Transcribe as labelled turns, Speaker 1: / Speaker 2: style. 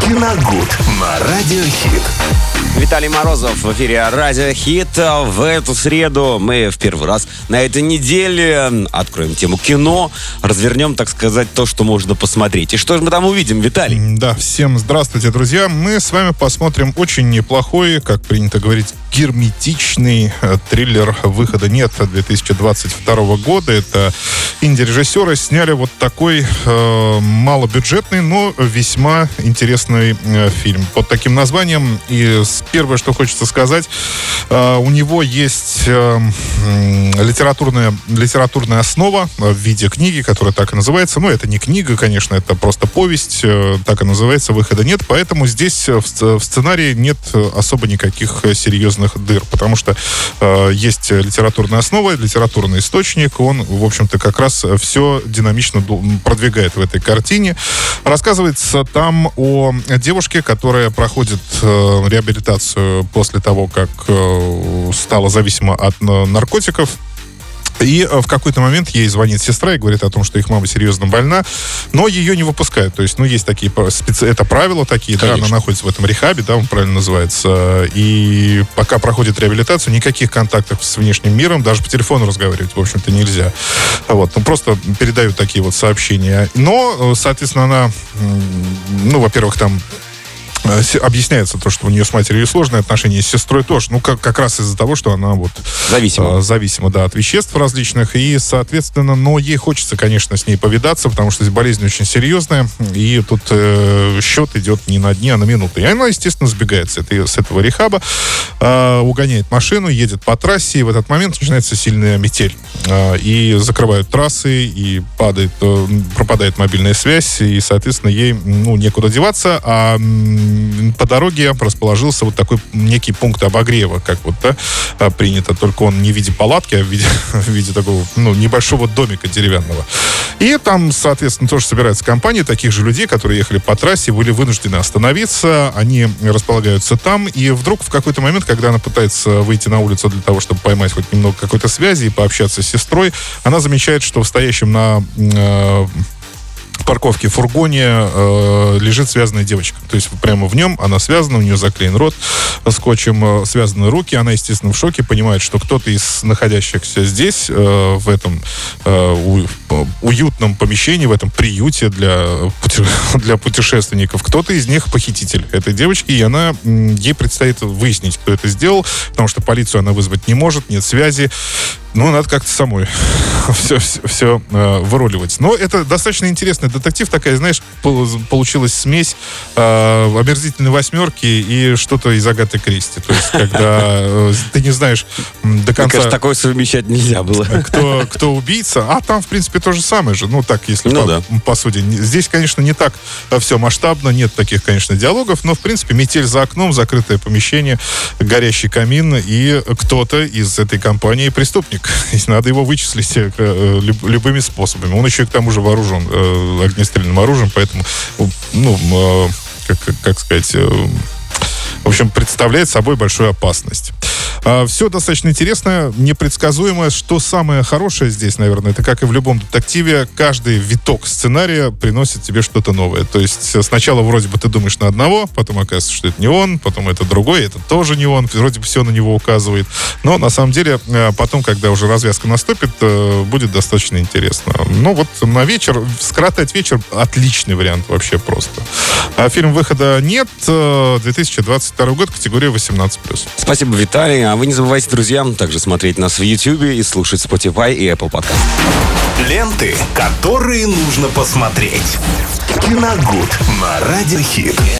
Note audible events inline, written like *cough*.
Speaker 1: Киногуд на Радиохит.
Speaker 2: Виталий Морозов в эфире Радио Хит. В эту среду мы в первый раз на этой неделе откроем тему кино, развернем, так сказать, то, что можно посмотреть. И что же мы там увидим, Виталий?
Speaker 3: Да, всем здравствуйте, друзья. Мы с вами посмотрим очень неплохой, как принято говорить, герметичный э, триллер «Выхода нет» 2022 года. Это инди-режиссеры сняли вот такой э, малобюджетный, но весьма интересный э, фильм под таким названием. И первое, что хочется сказать, э, у него есть э, литературная, литературная основа в виде книги, которая так и называется. Ну, это не книга, конечно, это просто повесть, так и называется «Выхода нет». Поэтому здесь в, сценарии нет особо никаких серьезных дыр, потому что есть литературная основа, литературный источник, он, в общем-то, как раз все динамично продвигает в этой картине. Рассказывается там о девушке, которая проходит э, реабилитацию после того, как э, стала зависима от э, наркотиков и э, в какой-то момент ей звонит сестра и говорит о том, что их мама серьезно больна, но ее не выпускают. То есть, ну, есть такие, специ... это правила такие, Конечно. да, она находится в этом рехабе, да, он правильно называется. И пока проходит реабилитацию, никаких контактов с внешним миром, даже по телефону разговаривать, в общем-то, нельзя. Вот, ну, просто передают такие вот сообщения. Но, э, соответственно, она, ну, во-первых, там объясняется то, что у нее с матерью сложные отношения, с сестрой тоже. Ну, как, как раз из-за того, что она вот...
Speaker 2: Зависима.
Speaker 3: Э, зависима, да, от веществ различных. И, соответственно, но ей хочется, конечно, с ней повидаться, потому что болезнь очень серьезная. И тут э, счет идет не на дни, а на минуты. И она, естественно, сбегает с, этой, с этого рехаба, э, угоняет машину, едет по трассе, и в этот момент начинается сильная метель. Э, и закрывают трассы, и падает, э, пропадает мобильная связь, и, соответственно, ей, ну, некуда деваться, а по дороге расположился вот такой некий пункт обогрева, как вот да, а, принято, только он не в виде палатки, а в виде, *laughs* в виде такого ну, небольшого домика деревянного. И там, соответственно, тоже собирается компания таких же людей, которые ехали по трассе, были вынуждены остановиться, они располагаются там, и вдруг в какой-то момент, когда она пытается выйти на улицу для того, чтобы поймать хоть немного какой-то связи и пообщаться с сестрой, она замечает, что в стоящем на э, парковке в фургоне э, лежит связанная девочка. То есть прямо в нем она связана, у нее заклеен рот скотчем, э, связаны руки. Она, естественно, в шоке, понимает, что кто-то из находящихся здесь, э, в этом э, у, уютном помещении, в этом приюте для, *laughs* для путешественников, кто-то из них похититель этой девочки, и она, ей предстоит выяснить, кто это сделал, потому что полицию она вызвать не может, нет связи. Ну, надо как-то самой все, все, все э, выруливать. Но это достаточно интересный детектив. Такая, знаешь, получилась смесь э, омерзительной восьмерки и что-то из Агаты Кристи. То есть, когда э, ты не знаешь до конца... Мне кажется,
Speaker 2: такое совмещать нельзя было.
Speaker 3: Кто, кто убийца. А там, в принципе, то же самое же. Ну, так, если ну, по, да. по сути. Здесь, конечно, не так э, все масштабно. Нет таких, конечно, диалогов. Но, в принципе, метель за окном, закрытое помещение, горящий камин и кто-то из этой компании преступник *laughs* надо его вычислить э, э любыми способами. Он еще и к тому же вооружен огнестрельным оружием, поэтому, ну, как, как сказать, общем, представляет собой большую опасность. А, все достаточно интересно, непредсказуемо. Что самое хорошее здесь, наверное, это как и в любом детективе, каждый виток сценария приносит тебе что-то новое. То есть сначала вроде бы ты думаешь на одного, потом оказывается, что это не он, потом это другой, это тоже не он, вроде бы все на него указывает. Но на самом деле а, потом, когда уже развязка наступит, э, будет достаточно интересно. Ну вот на вечер, скоротать вечер, отличный вариант вообще просто. А фильм выхода нет, 2022 э, год, категория 18+.
Speaker 2: Спасибо, Виталий. А вы не забывайте, друзья, также смотреть нас в YouTube и слушать Spotify и Apple Podcast.
Speaker 1: Ленты, которые нужно посмотреть. Киногуд на Радиохит.